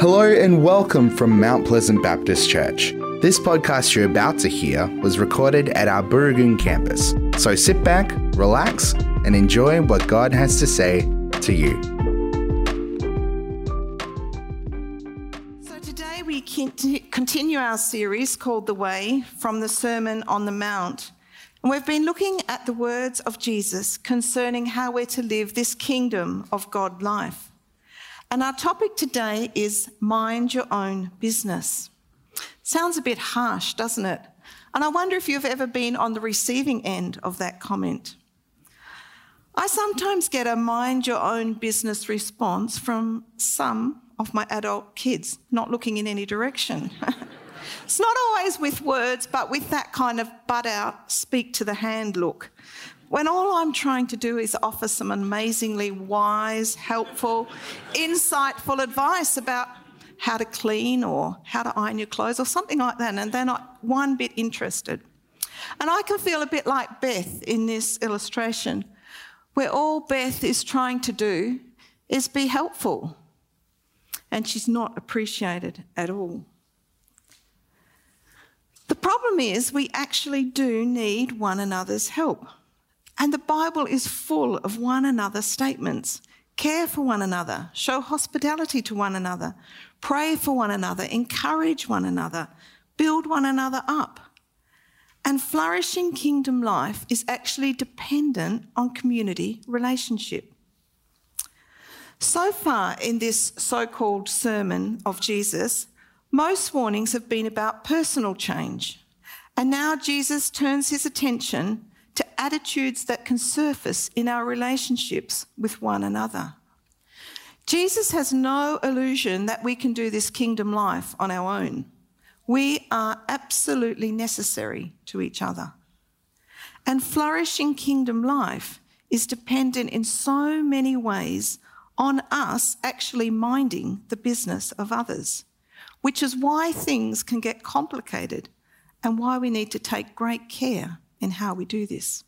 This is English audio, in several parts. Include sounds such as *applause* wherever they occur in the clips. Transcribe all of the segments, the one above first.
Hello and welcome from Mount Pleasant Baptist Church. This podcast you're about to hear was recorded at our Booragoon campus. So sit back, relax, and enjoy what God has to say to you. So today we continue our series called The Way from the Sermon on the Mount. And we've been looking at the words of Jesus concerning how we're to live this kingdom of God life. And our topic today is mind your own business. Sounds a bit harsh, doesn't it? And I wonder if you've ever been on the receiving end of that comment. I sometimes get a mind your own business response from some of my adult kids, not looking in any direction. *laughs* it's not always with words, but with that kind of butt out, speak to the hand look when all I'm trying to do is offer some amazingly wise, helpful, insightful advice about how to clean or how to iron your clothes or something like that, and they're not one bit interested. And I can feel a bit like Beth in this illustration, where all Beth is trying to do is be helpful, and she's not appreciated at all. The problem is, we actually do need one another's help. And the Bible is full of one another statements. Care for one another, show hospitality to one another, pray for one another, encourage one another, build one another up. And flourishing kingdom life is actually dependent on community relationship. So far in this so called sermon of Jesus, most warnings have been about personal change. And now Jesus turns his attention to attitudes that can surface in our relationships with one another. Jesus has no illusion that we can do this kingdom life on our own. We are absolutely necessary to each other. And flourishing kingdom life is dependent in so many ways on us actually minding the business of others, which is why things can get complicated and why we need to take great care in how we do this.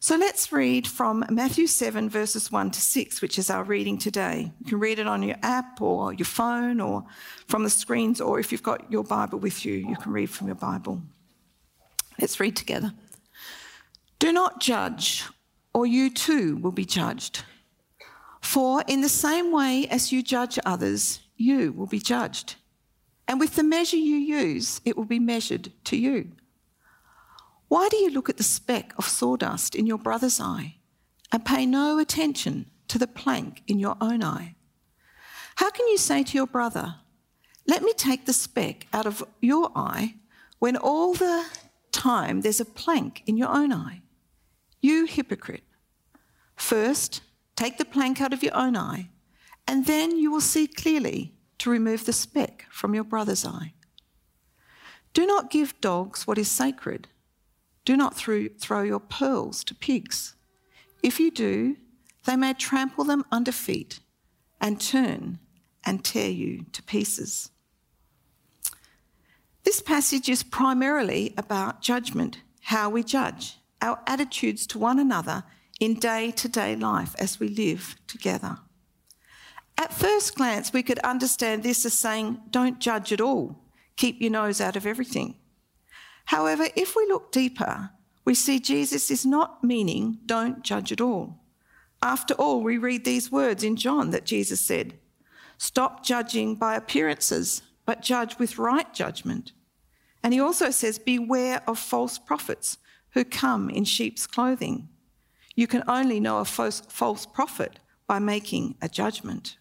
So let's read from Matthew 7, verses 1 to 6, which is our reading today. You can read it on your app or your phone or from the screens, or if you've got your Bible with you, you can read from your Bible. Let's read together. Do not judge, or you too will be judged. For in the same way as you judge others, you will be judged. And with the measure you use, it will be measured to you. Why do you look at the speck of sawdust in your brother's eye and pay no attention to the plank in your own eye? How can you say to your brother, Let me take the speck out of your eye, when all the time there's a plank in your own eye? You hypocrite. First, take the plank out of your own eye, and then you will see clearly to remove the speck from your brother's eye. Do not give dogs what is sacred do not throw your pearls to pigs. If you do, they may trample them under feet and turn and tear you to pieces. This passage is primarily about judgment, how we judge, our attitudes to one another in day to day life as we live together. At first glance, we could understand this as saying, don't judge at all, keep your nose out of everything. However, if we look deeper, we see Jesus is not meaning don't judge at all. After all, we read these words in John that Jesus said, Stop judging by appearances, but judge with right judgment. And he also says, Beware of false prophets who come in sheep's clothing. You can only know a false, prophet by making a judgment.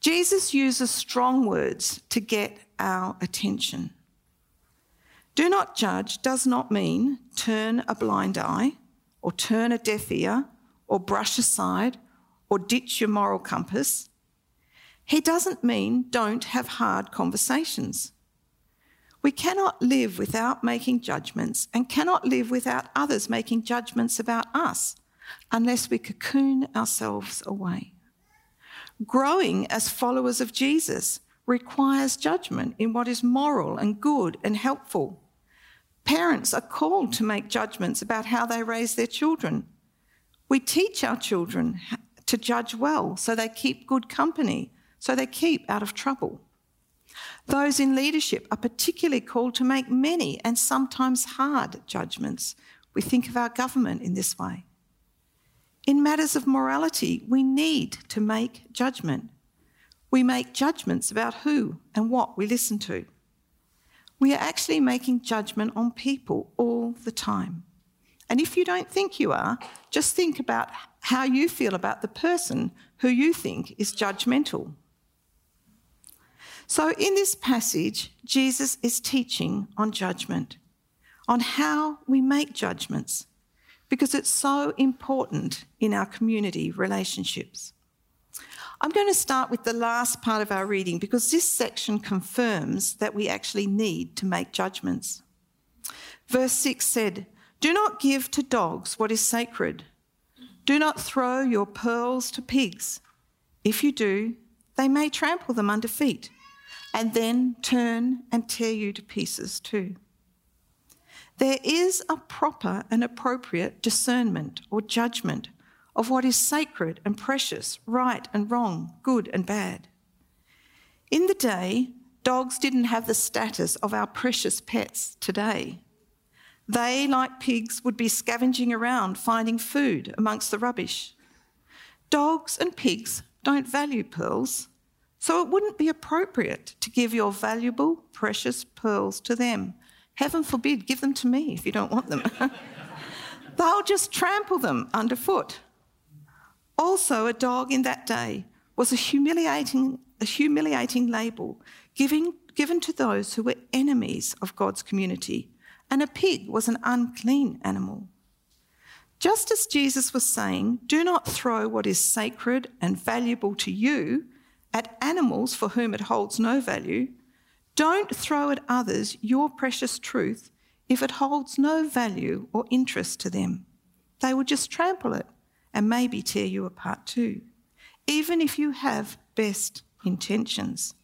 Jesus uses strong words to get our attention. Do not judge does not mean turn a blind eye or turn a deaf ear or brush aside or ditch your moral compass. He doesn't mean don't have hard conversations. We cannot live without making judgments and cannot live without others making judgments about us unless we cocoon ourselves away. Growing as followers of Jesus requires judgment in what is moral and good and helpful. Parents are called to make judgments about how they raise their children. We teach our children to judge well so they keep good company, so they keep out of trouble. Those in leadership are particularly called to make many and sometimes hard judgments. We think of our government in this way. In matters of morality, we need to make judgment. We make judgments about who and what we listen to. We are actually making judgment on people all the time. And if you don't think you are, just think about how you feel about the person who you think is judgmental. So, in this passage, Jesus is teaching on judgment, on how we make judgments, because it's so important in our community relationships. I'm going to start with the last part of our reading because this section confirms that we actually need to make judgments. Verse 6 said, Do not give to dogs what is sacred. Do not throw your pearls to pigs. If you do, they may trample them under feet and then turn and tear you to pieces too. There is a proper and appropriate discernment or judgment of what is sacred and precious, right and wrong, good and bad. In the day, dogs didn't have the status of our precious pets today. They, like pigs, would be scavenging around finding food amongst the rubbish. Dogs and pigs don't value pearls, so it wouldn't be appropriate to give your valuable, precious pearls to them. Heaven forbid, give them to me if you don't want them. *laughs* They'll just trample them underfoot. Also, a dog in that day was a humiliating, a humiliating label giving, given to those who were enemies of God's community, and a pig was an unclean animal. Just as Jesus was saying, do not throw what is sacred and valuable to you at animals for whom it holds no value, don't throw at others your precious truth if it holds no value or interest to them. They will just trample it and maybe tear you apart too, even if you have best intentions.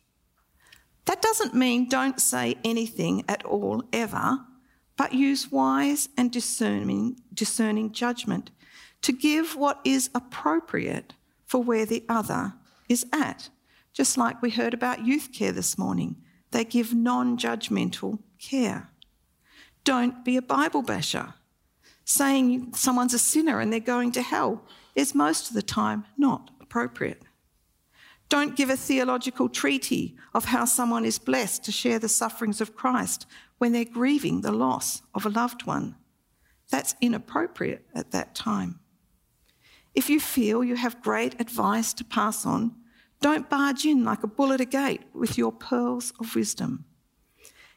That doesn't mean don't say anything at all ever, but use wise and discerning, discerning judgment to give what is appropriate for where the other is at. Just like we heard about youth care this morning, they give non judgmental care. Don't be a Bible basher saying someone's a sinner and they're going to hell is most of the time not appropriate. Don't give a theological treaty of how someone is blessed to share the sufferings of Christ when they're grieving the loss of a loved one. That's inappropriate at that time. If you feel you have great advice to pass on, don't barge in like a bull at a gate with your pearls of wisdom.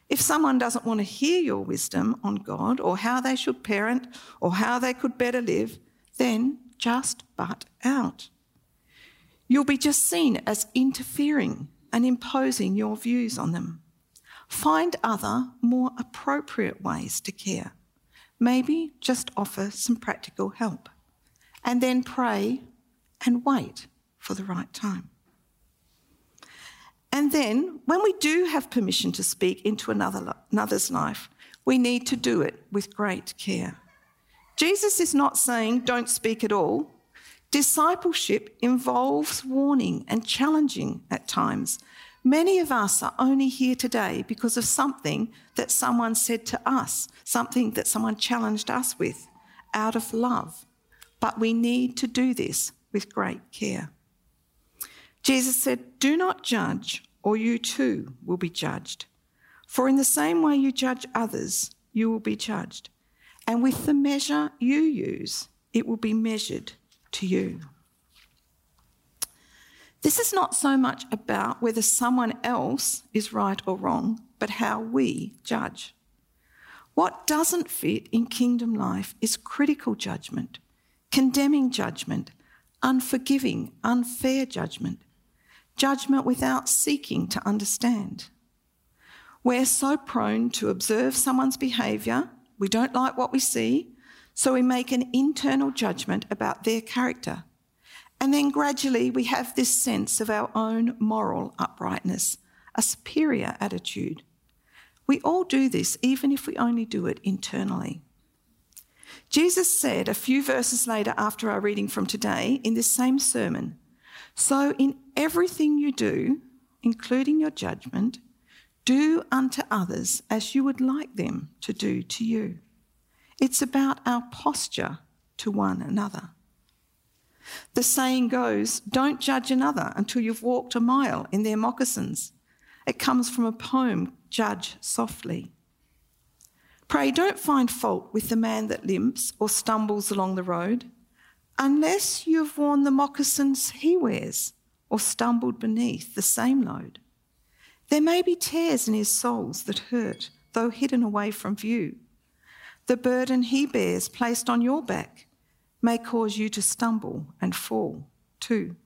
If someone doesn't want to hear your wisdom on God or how they should parent or how they could better live, then just butt out. You'll be just seen as interfering and imposing your views on them. Find other, more appropriate ways to care. Maybe just offer some practical help. And then pray and wait for the right time. And then, when we do have permission to speak into another, another's life, we need to do it with great care. Jesus is not saying don't speak at all. Discipleship involves warning and challenging at times. Many of us are only here today because of something that someone said to us, something that someone challenged us with out of love. But we need to do this with great care. Jesus said, Do not judge, or you too will be judged. For in the same way you judge others, you will be judged. And with the measure you use, it will be measured to you. This is not so much about whether someone else is right or wrong, but how we judge. What doesn't fit in kingdom life is critical judgment, condemning judgment, unforgiving, unfair judgment, judgment without seeking to understand. We're so prone to observe someone's behaviour, we don't like what we see, so we make an internal judgment about their character. And then gradually we have this sense of our own moral uprightness, a superior attitude. We all do this, even if we only do it internally. Jesus said a few verses later after our reading from today in this same sermon so, in everything you do, including your judgment, do unto others as you would like them to do to you. It's about our posture to one another. The saying goes, don't judge another until you've walked a mile in their moccasins. It comes from a poem, Judge Softly. Pray don't find fault with the man that limps or stumbles along the road, unless you have worn the moccasins he wears or stumbled beneath the same load. There may be tears in his souls that hurt, though hidden away from view. The burden he bears placed on your back may cause you to stumble and fall too.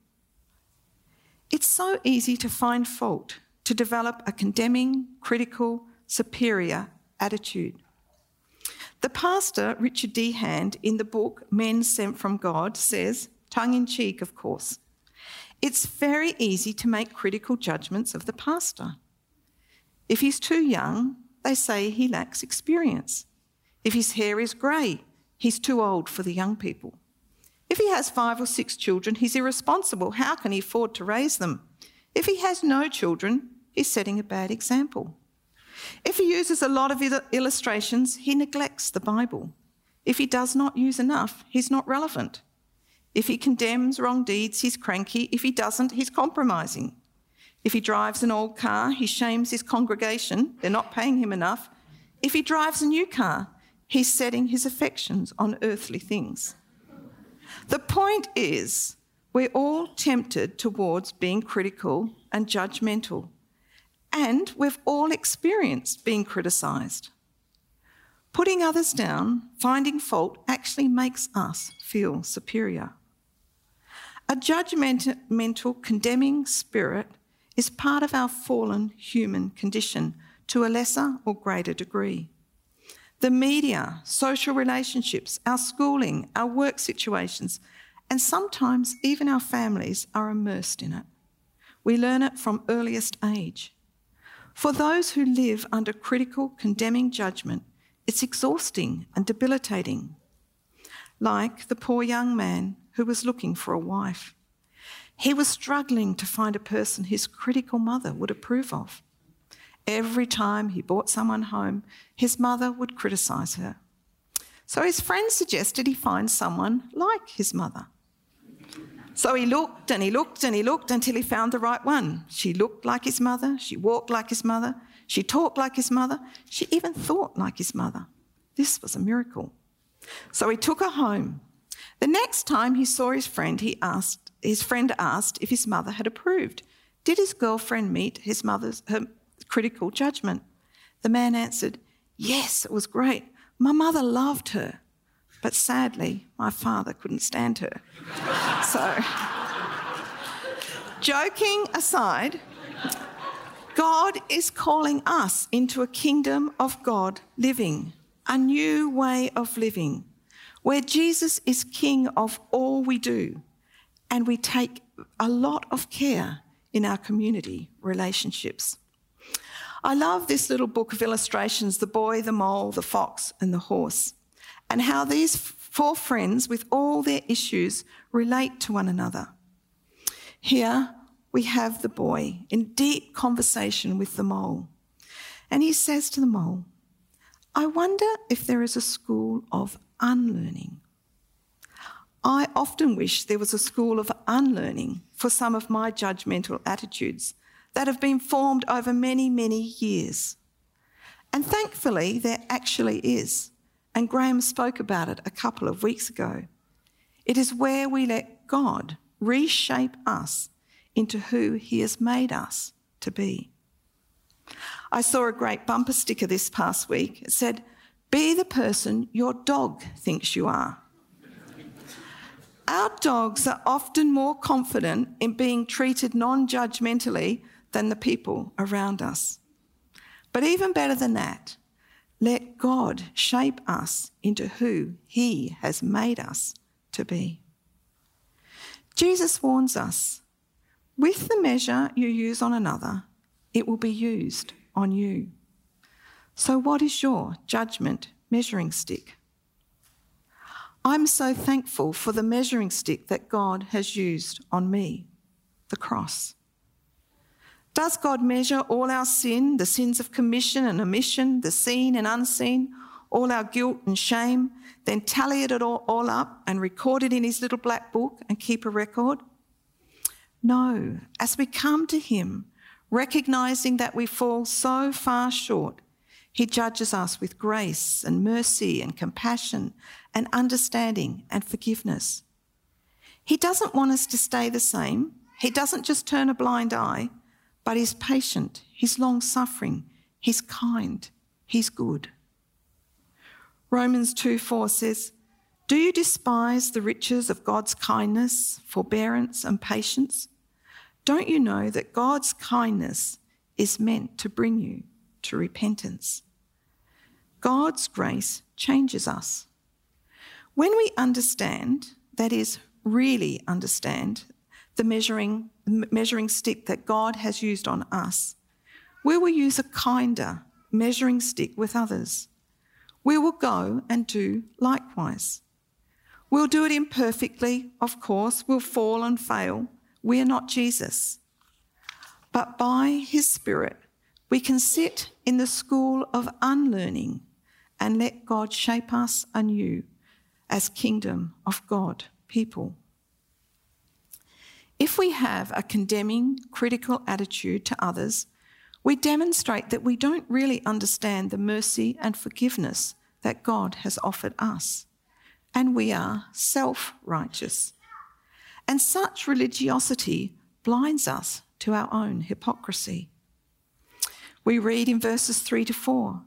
It's so easy to find fault, to develop a condemning, critical, superior attitude. The pastor, Richard D. Hand, in the book Men Sent from God, says, tongue in cheek, of course, it's very easy to make critical judgments of the pastor. If he's too young, they say he lacks experience. If his hair is grey, he's too old for the young people. If he has five or six children, he's irresponsible. How can he afford to raise them? If he has no children, he's setting a bad example. If he uses a lot of illustrations, he neglects the Bible. If he does not use enough, he's not relevant. If he condemns wrong deeds, he's cranky. If he doesn't, he's compromising. If he drives an old car, he shames his congregation. They're not paying him enough. If he drives a new car, he's setting his affections on earthly things. The point is, we're all tempted towards being critical and judgmental. And we've all experienced being criticised. Putting others down, finding fault, actually makes us feel superior. A judgmental, condemning spirit is part of our fallen human condition to a lesser or greater degree. The media, social relationships, our schooling, our work situations, and sometimes even our families are immersed in it. We learn it from earliest age. For those who live under critical, condemning judgment, it's exhausting and debilitating. Like the poor young man who was looking for a wife. He was struggling to find a person his critical mother would approve of. Every time he brought someone home, his mother would criticise her. So his friend suggested he find someone like his mother. So he looked and he looked and he looked until he found the right one. She looked like his mother, she walked like his mother, she talked like his mother, she even thought like his mother. This was a miracle. So he took her home. The next time he saw his friend, he asked, his friend asked if his mother had approved. Did his girlfriend meet his mother's her critical judgment? The man answered, Yes, it was great. My mother loved her. But sadly, my father couldn't stand her. *laughs* so, joking aside, God is calling us into a kingdom of God living, a new way of living, where Jesus is king of all we do, and we take a lot of care in our community relationships. I love this little book of illustrations the boy, the mole, the fox, and the horse and how these four friends, with all their issues, relate to one another. Here we have the boy in deep conversation with the mole. And he says to the mole, I wonder if there is a school of unlearning. I often wish there was a school of unlearning for some of my judgmental attitudes that have been formed over many, many years. And thankfully, there actually is and Graham spoke about it a couple of weeks ago. It is where we let God reshape us into who He has made us to be. I saw a great bumper sticker this past week. It said, Be the person your dog thinks you are. Our dogs are often more confident in being treated non judgmentally than the people around us. But even better than that, let God shape us into who He has made us to be. Jesus warns us with the measure you use on another, it will be used on you. So, what is your judgment measuring stick? I'm so thankful for the measuring stick that God has used on me. the cross. Does God measure all our sin, the sins of commission and omission, the seen and unseen, all our guilt and shame, then tally it all, all up and record it in his little black book and keep a record? No, as we come to him, recognizing that we fall so far short, he judges us with grace and mercy and compassion and understanding and forgiveness. He doesn't want us to stay the same. He doesn't just turn a blind eye but he's patient, he's long suffering, he's kind, he's good. Romans 2 4 says, Do you despise the riches of God's kindness, forbearance, and patience? Don't you know that God's kindness is meant to bring you to repentance? God's grace changes us. When we understand, that is, really understand, the measuring, measuring stick that God has used on us. We will use a kinder measuring stick with others. We will go and do likewise. We'll do it imperfectly, of course. We'll fall and fail. We are not Jesus. But by his Spirit, we can sit in the school of unlearning and let God shape us anew as kingdom of God people. If we have a condemning, critical attitude to others, we demonstrate that we don't really understand the mercy and forgiveness that God has offered us. And we are self righteous. And such religiosity blinds us to our own hypocrisy. We read in verses 3 to 4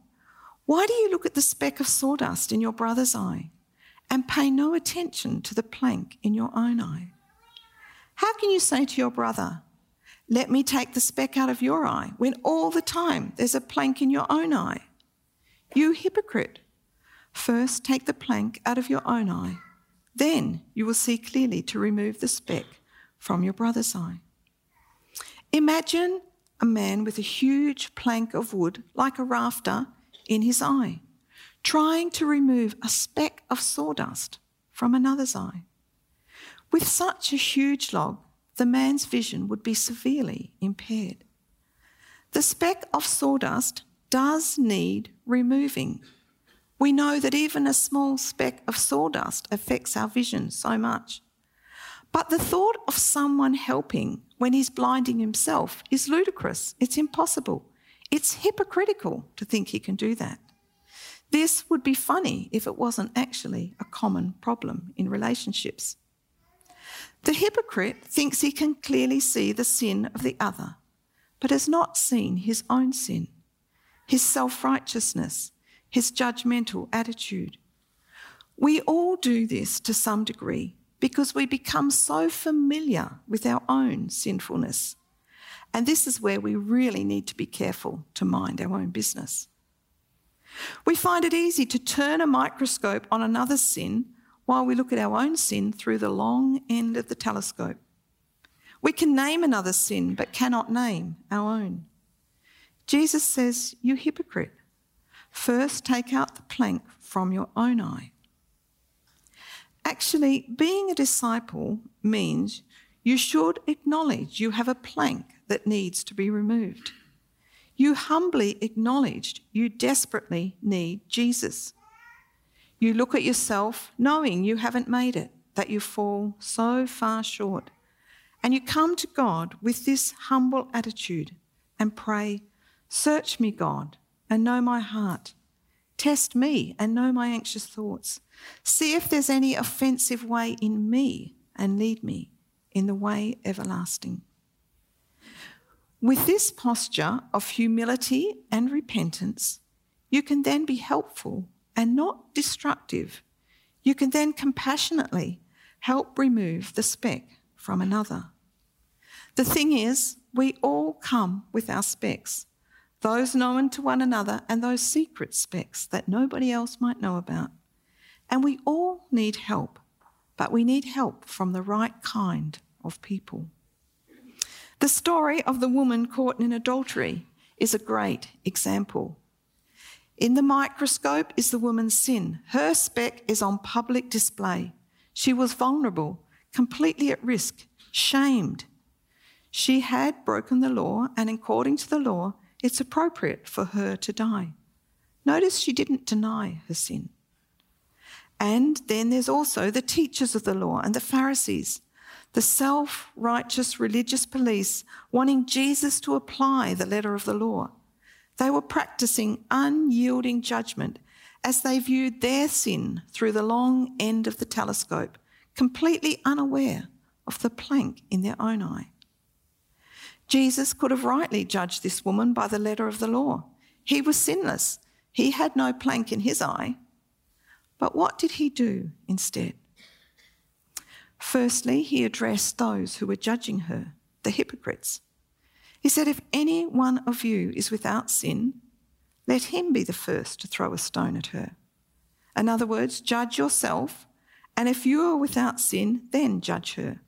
Why do you look at the speck of sawdust in your brother's eye and pay no attention to the plank in your own eye? How can you say to your brother, Let me take the speck out of your eye, when all the time there's a plank in your own eye? You hypocrite! First take the plank out of your own eye, then you will see clearly to remove the speck from your brother's eye. Imagine a man with a huge plank of wood, like a rafter, in his eye, trying to remove a speck of sawdust from another's eye. With such a huge log, the man's vision would be severely impaired. The speck of sawdust does need removing. We know that even a small speck of sawdust affects our vision so much. But the thought of someone helping when he's blinding himself is ludicrous. It's impossible. It's hypocritical to think he can do that. This would be funny if it wasn't actually a common problem in relationships. The hypocrite thinks he can clearly see the sin of the other, but has not seen his own sin, his self righteousness, his judgmental attitude. We all do this to some degree because we become so familiar with our own sinfulness. And this is where we really need to be careful to mind our own business. We find it easy to turn a microscope on another sin while we look at our own sin through the long end of the telescope. We can name another sin, but cannot name our own. Jesus says, You hypocrite, first take out the plank from your own eye. Actually, being a disciple means you should acknowledge you have a plank that needs to be removed. You humbly acknowledged you desperately need Jesus. You look at yourself knowing you haven't made it, that you fall so far short. And you come to God with this humble attitude and pray, Search me, God, and know my heart. Test me and know my anxious thoughts. See if there's any offensive way in me and lead me in the way everlasting. With this posture of humility and repentance, you can then be helpful and not destructive, you can then compassionately help remove the speck from another. The thing is, we all come with our specks, those known to one another and those secret specks that nobody else might know about. And we all need help, but we need help from the right kind of people. The story of the woman caught in adultery is a great example. In the microscope is the woman's sin. Her speck is on public display. She was vulnerable, completely at risk, shamed. She had broken the law, and according to the law, it's appropriate for her to die. Notice she didn't deny her sin. And then there's also the teachers of the law and the Pharisees, the self righteous religious police wanting Jesus to apply the letter of the law. They were practicing unyielding judgment as they viewed their sin through the long end of the telescope, completely unaware of the plank in their own eye. Jesus could have rightly judged this woman by the letter of the law. He was sinless. He had no plank in his eye. But what did he do instead? Firstly, he addressed those who were judging her, the hypocrites. He said, If any one of you is without sin, let him be the first to throw a stone at her. In other words, judge yourself, and if you are without sin, then judge her.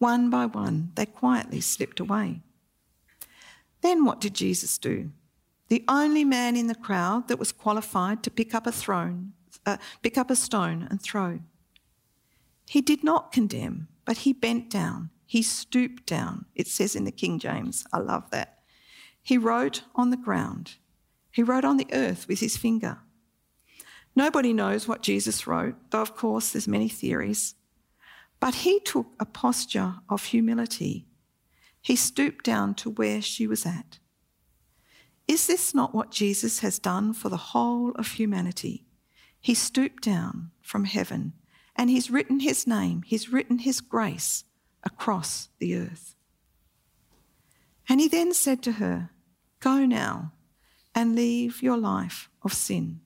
One by one, they quietly slipped away. Then what did Jesus do? The only man in the crowd that was qualified to pick up a throne, uh, pick up a stone and throw. He did not condemn, but he bent down. He stooped down. It says in the King James. I love that. He wrote on the ground. He wrote on the earth with his finger. Nobody knows what Jesus wrote, though of course there's many theories. But he took a posture of humility. He stooped down to where she was at. Is this not what Jesus has done for the whole of humanity? He stooped down from heaven and he's written his name, he's written his grace across the earth. And he then said to her, Go now and leave your life of sin.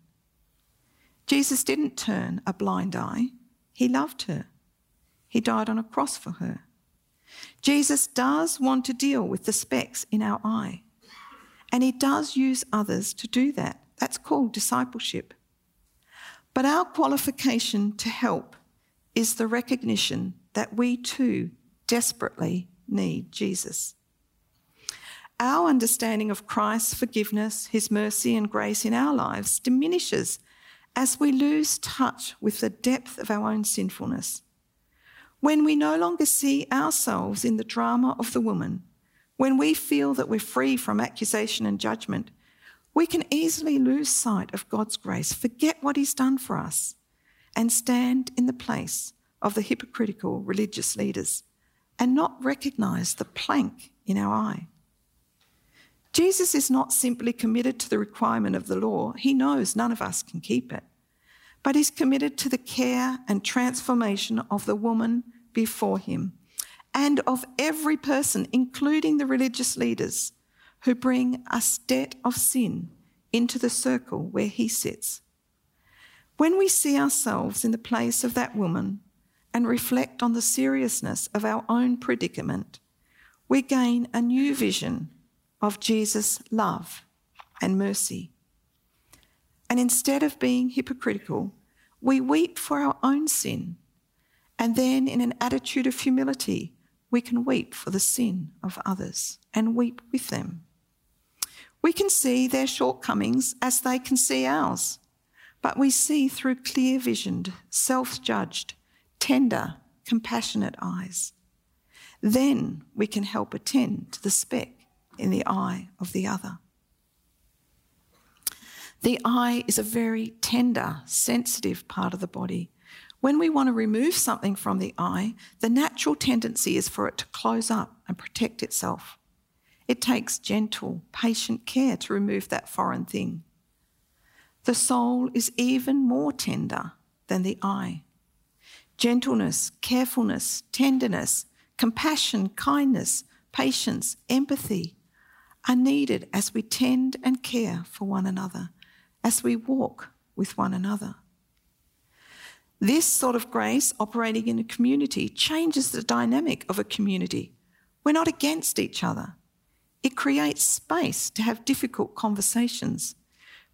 Jesus didn't turn a blind eye, he loved her. He died on a cross for her. Jesus does want to deal with the specks in our eye, and he does use others to do that. That's called discipleship. But our qualification to help is the recognition that we too desperately need Jesus. Our understanding of Christ's forgiveness, his mercy, and grace in our lives diminishes as we lose touch with the depth of our own sinfulness. When we no longer see ourselves in the drama of the woman, when we feel that we're free from accusation and judgment, we can easily lose sight of God's grace, forget what He's done for us, and stand in the place of the hypocritical religious leaders and not recognize the plank in our eye. Jesus is not simply committed to the requirement of the law, he knows none of us can keep it, but he's committed to the care and transformation of the woman before him and of every person, including the religious leaders who bring a debt of sin into the circle where he sits. When we see ourselves in the place of that woman and reflect on the seriousness of our own predicament, we gain a new vision of Jesus' love and mercy. And instead of being hypocritical, we weep for our own sin. And then, in an attitude of humility, we can weep for the sin of others and weep with them. We can see their shortcomings as they can see ours, but we see through clear visioned, self judged, tender, compassionate eyes. Then we can help attend to the speck in the eye of the other. The eye is a very tender, sensitive part of the body. When we want to remove something from the eye, the natural tendency is for it to close up and protect itself. It takes gentle, patient care to remove that foreign thing. The soul is even more tender than the eye. Gentleness, carefulness, tenderness, compassion, kindness, patience, empathy, are needed as we tend and care for one another, as we walk with one another. This sort of grace operating in a community changes the dynamic of a community. We're not against each other. It creates space to have difficult conversations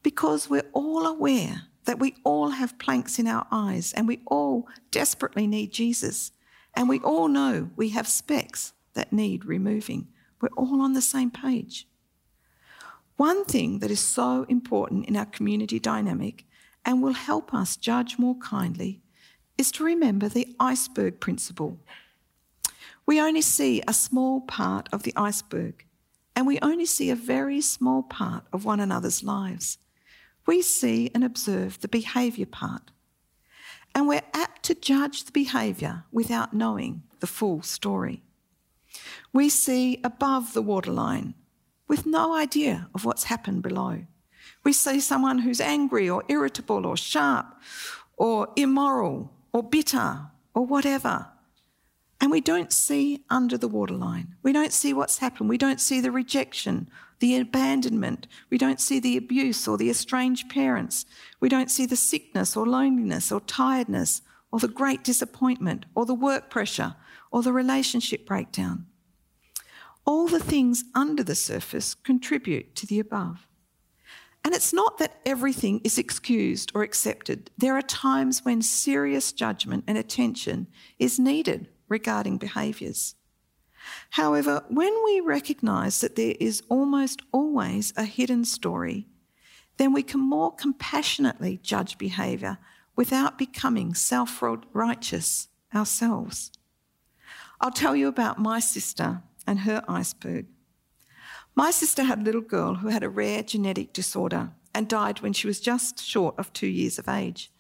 because we're all aware that we all have planks in our eyes and we all desperately need Jesus. And we all know we have specks that need removing. We're all on the same page. One thing that is so important in our community dynamic and will help us judge more kindly is to remember the iceberg principle. We only see a small part of the iceberg, and we only see a very small part of one another's lives. We see and observe the behaviour part, and we're apt to judge the behaviour without knowing the full story. We see above the waterline with no idea of what's happened below. We see someone who's angry or irritable or sharp or immoral or bitter or whatever. And we don't see under the waterline. We don't see what's happened. We don't see the rejection, the abandonment. We don't see the abuse or the estranged parents. We don't see the sickness or loneliness or tiredness or the great disappointment or the work pressure or the relationship breakdown. All the things under the surface contribute to the above. And it's not that everything is excused or accepted. There are times when serious judgment and attention is needed regarding behaviours. However, when we recognise that there is almost always a hidden story, then we can more compassionately judge behaviour without becoming self righteous ourselves. I'll tell you about my sister and her iceberg. My sister had a little girl who had a rare genetic disorder and died when she was just short of two years of age.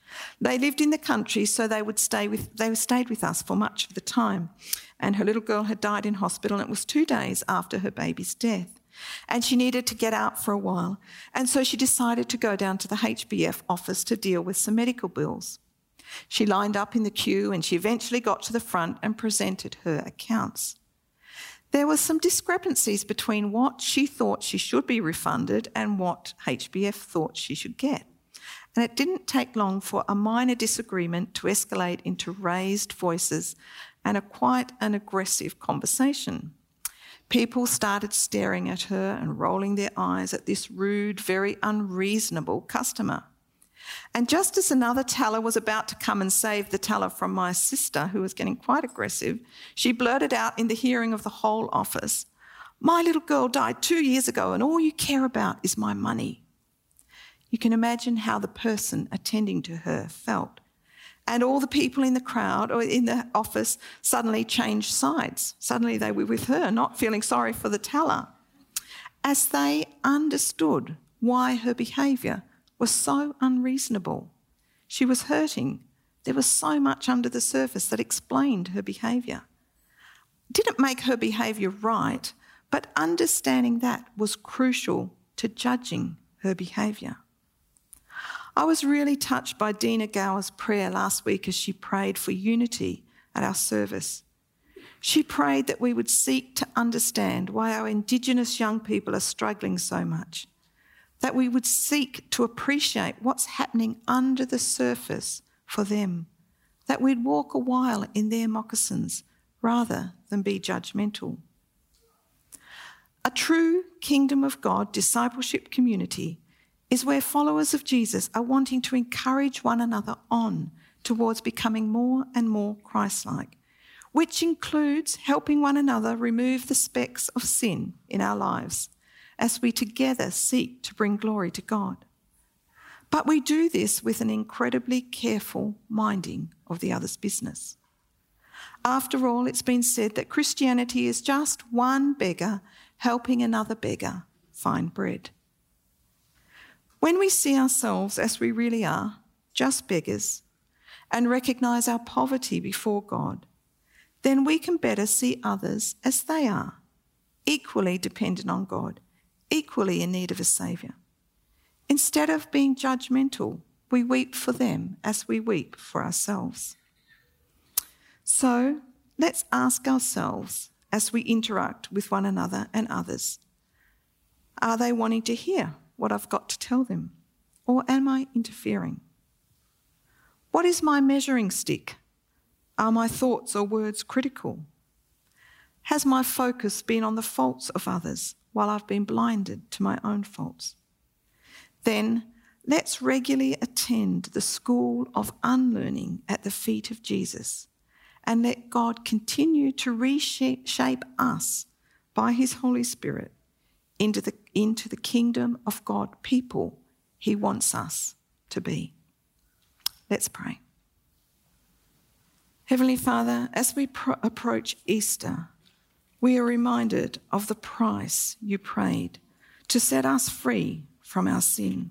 They lived in the country, so they would stay with they stayed with us for much of the time. And her little girl had died in hospital, and it was two days after her baby's death. And she needed to get out for a while. And so she decided to go down to the HBF office to deal with some medical bills. She lined up in the queue and she eventually got to the front and presented her accounts. There were some discrepancies between what she thought she should be refunded and what HBF thought she should get. And it didn't take long for a minor disagreement to escalate into raised voices and a quite an aggressive conversation. People started staring at her and rolling their eyes at this rude, very unreasonable customer. And just as another teller was about to come and save the teller from my sister, who was getting quite aggressive, she blurted out in the hearing of the whole office, My little girl died two years ago, and all you care about is my money. You can imagine how the person attending to her felt. And all the people in the crowd or in the office suddenly changed sides. Suddenly they were with her, not feeling sorry for the teller, as they understood why her behaviour was so unreasonable. She was hurting. There was so much under the surface that explained her behaviour. Didn't make her behaviour right, but understanding that was crucial to judging her behaviour. I was really touched by Dina Gower's prayer last week as she prayed for unity at our service. She prayed that we would seek to understand why our Indigenous young people are struggling so much that we would seek to appreciate what's happening under the surface for them, that we'd walk a while in their moccasins rather than be judgmental. A true kingdom of God discipleship community is where followers of Jesus are wanting to encourage one another on towards becoming more and more Christ like, which includes helping one another remove the specks of sin in our lives as we together seek to bring glory to God. But we do this with an incredibly careful minding of the other's business. After all, it's been said that Christianity is just one beggar helping another beggar find bread. When we see ourselves as we really are, just beggars, and recognise our poverty before God, then we can better see others as they are, equally dependent on God equally in need of a Saviour. Instead of being judgmental, we weep for them as we weep for ourselves. So let's ask ourselves as we interact with one another and others are they wanting to hear what I've got to tell them? Or am I interfering? What is my measuring stick? Are my thoughts or words critical? Has my focus been on the faults of others while I've been blinded to my own faults. Then let's regularly attend the school of unlearning at the feet of Jesus and let God continue to reshape us by his Holy Spirit into the, into the kingdom of God people he wants us to be. Let's pray. Heavenly Father, as we pro- approach Easter, we are reminded of the price you paid to set us free from our sin.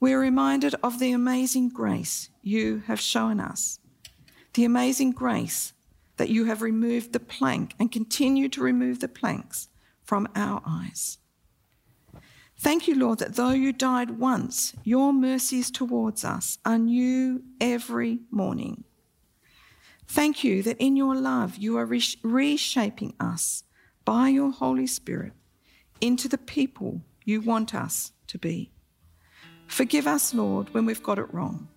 We are reminded of the amazing grace you have shown us, the amazing grace that you have removed the plank and continue to remove the planks from our eyes. Thank you, Lord, that though you died once, your mercies towards us are new every morning. Thank you that in your love you are reshaping us by your Holy Spirit into the people you want us to be. Forgive us, Lord, when we've got it wrong.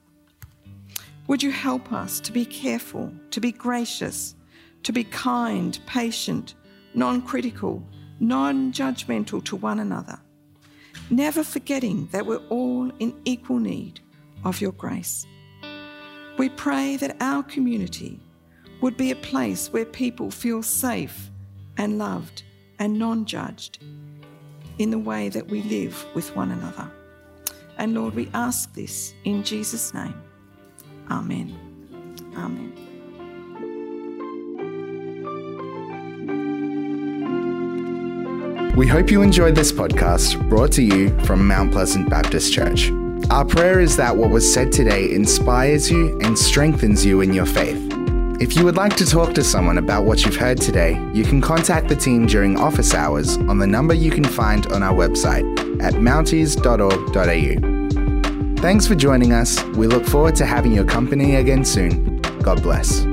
Would you help us to be careful, to be gracious, to be kind, patient, non critical, non judgmental to one another, never forgetting that we're all in equal need of your grace. We pray that our community would be a place where people feel safe and loved and non judged in the way that we live with one another. And Lord, we ask this in Jesus' name. Amen. Amen. We hope you enjoyed this podcast brought to you from Mount Pleasant Baptist Church. Our prayer is that what was said today inspires you and strengthens you in your faith. If you would like to talk to someone about what you've heard today, you can contact the team during office hours on the number you can find on our website at mounties.org.au. Thanks for joining us. We look forward to having your company again soon. God bless.